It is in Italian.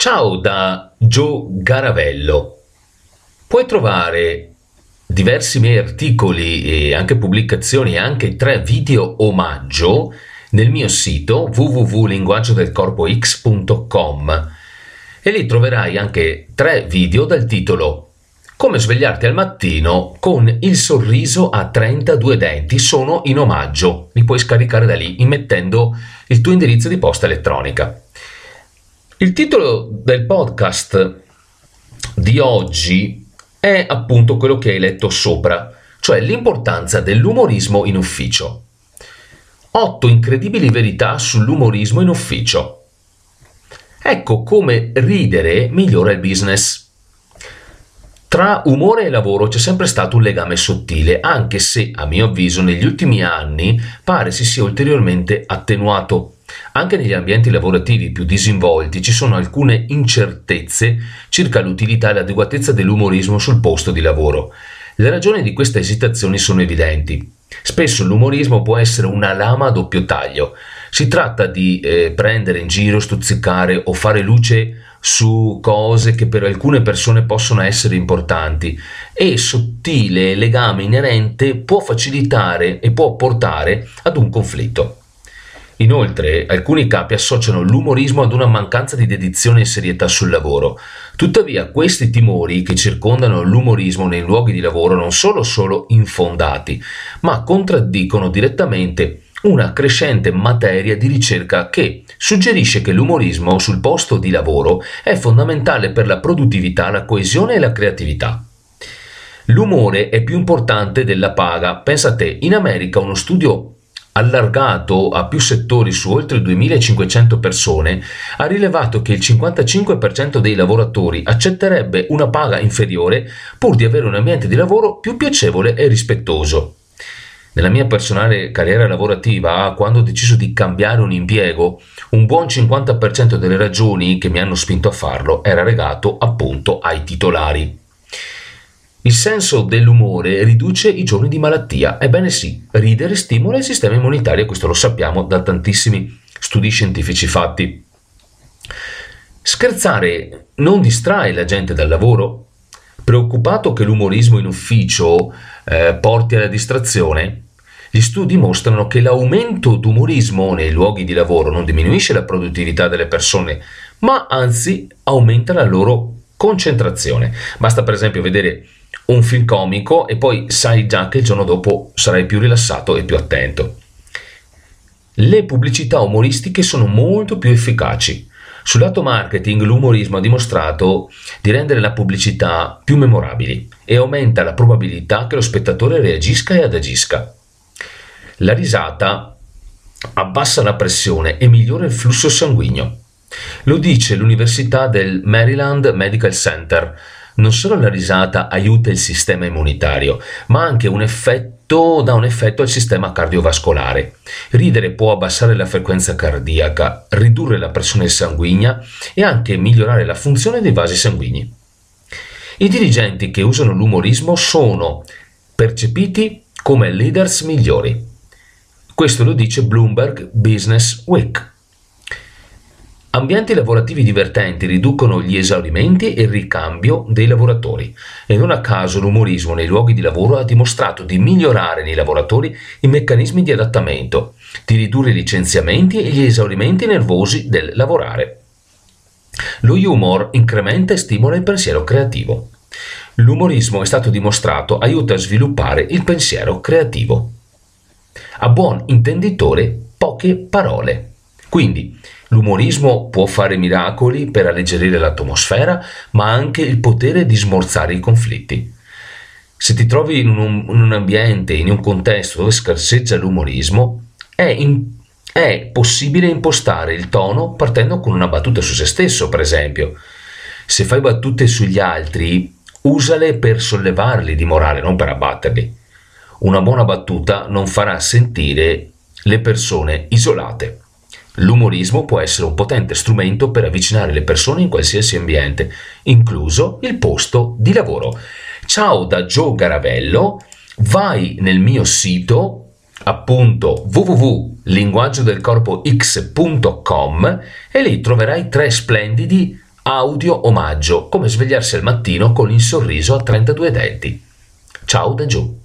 Ciao da Gio Garavello. Puoi trovare diversi miei articoli e anche pubblicazioni e anche tre video omaggio nel mio sito www.linguaggiodelcorpox.com e lì troverai anche tre video dal titolo Come svegliarti al mattino con il sorriso a 32 denti sono in omaggio. Li puoi scaricare da lì immettendo il tuo indirizzo di posta elettronica. Il titolo del podcast di oggi è appunto quello che hai letto sopra, cioè l'importanza dell'umorismo in ufficio. Otto incredibili verità sull'umorismo in ufficio. Ecco come ridere migliora il business. Tra umore e lavoro c'è sempre stato un legame sottile, anche se, a mio avviso, negli ultimi anni pare si sia ulteriormente attenuato. Anche negli ambienti lavorativi più disinvolti ci sono alcune incertezze circa l'utilità e l'adeguatezza dell'umorismo sul posto di lavoro. Le ragioni di queste esitazioni sono evidenti. Spesso l'umorismo può essere una lama a doppio taglio. Si tratta di eh, prendere in giro, stuzzicare o fare luce su cose che per alcune persone possono essere importanti e sottile legame inerente può facilitare e può portare ad un conflitto. Inoltre, alcuni capi associano l'umorismo ad una mancanza di dedizione e serietà sul lavoro. Tuttavia, questi timori che circondano l'umorismo nei luoghi di lavoro non sono solo infondati, ma contraddicono direttamente una crescente materia di ricerca che suggerisce che l'umorismo sul posto di lavoro è fondamentale per la produttività, la coesione e la creatività. L'umore è più importante della paga. Pensa a te, in America uno studio allargato a più settori su oltre 2500 persone, ha rilevato che il 55% dei lavoratori accetterebbe una paga inferiore pur di avere un ambiente di lavoro più piacevole e rispettoso. Nella mia personale carriera lavorativa, quando ho deciso di cambiare un impiego, un buon 50% delle ragioni che mi hanno spinto a farlo era legato appunto ai titolari. Il senso dell'umore riduce i giorni di malattia. Ebbene sì, ridere stimola il sistema immunitario, questo lo sappiamo da tantissimi studi scientifici fatti. Scherzare non distrae la gente dal lavoro? Preoccupato che l'umorismo in ufficio eh, porti alla distrazione, gli studi mostrano che l'aumento d'umorismo nei luoghi di lavoro non diminuisce la produttività delle persone, ma anzi aumenta la loro concentrazione. Basta per esempio vedere un film comico e poi sai già che il giorno dopo sarai più rilassato e più attento. Le pubblicità umoristiche sono molto più efficaci. Sul lato marketing l'umorismo ha dimostrato di rendere la pubblicità più memorabili e aumenta la probabilità che lo spettatore reagisca e adagisca. La risata abbassa la pressione e migliora il flusso sanguigno. Lo dice l'Università del Maryland Medical Center, non solo la risata aiuta il sistema immunitario, ma anche un effetto, dà un effetto al sistema cardiovascolare. Ridere può abbassare la frequenza cardiaca, ridurre la pressione sanguigna e anche migliorare la funzione dei vasi sanguigni. I dirigenti che usano l'umorismo sono percepiti come leaders migliori. Questo lo dice Bloomberg Business Week. Ambienti lavorativi divertenti riducono gli esaurimenti e il ricambio dei lavoratori e non a caso l'umorismo nei luoghi di lavoro ha dimostrato di migliorare nei lavoratori i meccanismi di adattamento, di ridurre i licenziamenti e gli esaurimenti nervosi del lavorare. Lo humor incrementa e stimola il pensiero creativo. L'umorismo è stato dimostrato aiuta a sviluppare il pensiero creativo. A buon intenditore poche parole. Quindi L'umorismo può fare miracoli per alleggerire l'atmosfera, ma ha anche il potere di smorzare i conflitti. Se ti trovi in un, in un ambiente, in un contesto dove scarseggia l'umorismo, è, in, è possibile impostare il tono partendo con una battuta su se stesso, per esempio. Se fai battute sugli altri, usale per sollevarli di morale, non per abbatterli. Una buona battuta non farà sentire le persone isolate. L'umorismo può essere un potente strumento per avvicinare le persone in qualsiasi ambiente, incluso il posto di lavoro. Ciao da Gio Garavello, vai nel mio sito appunto www.linguaggiodelcorpox.com e lì troverai tre splendidi audio omaggio, come svegliarsi al mattino con il sorriso a 32 denti. Ciao da giù.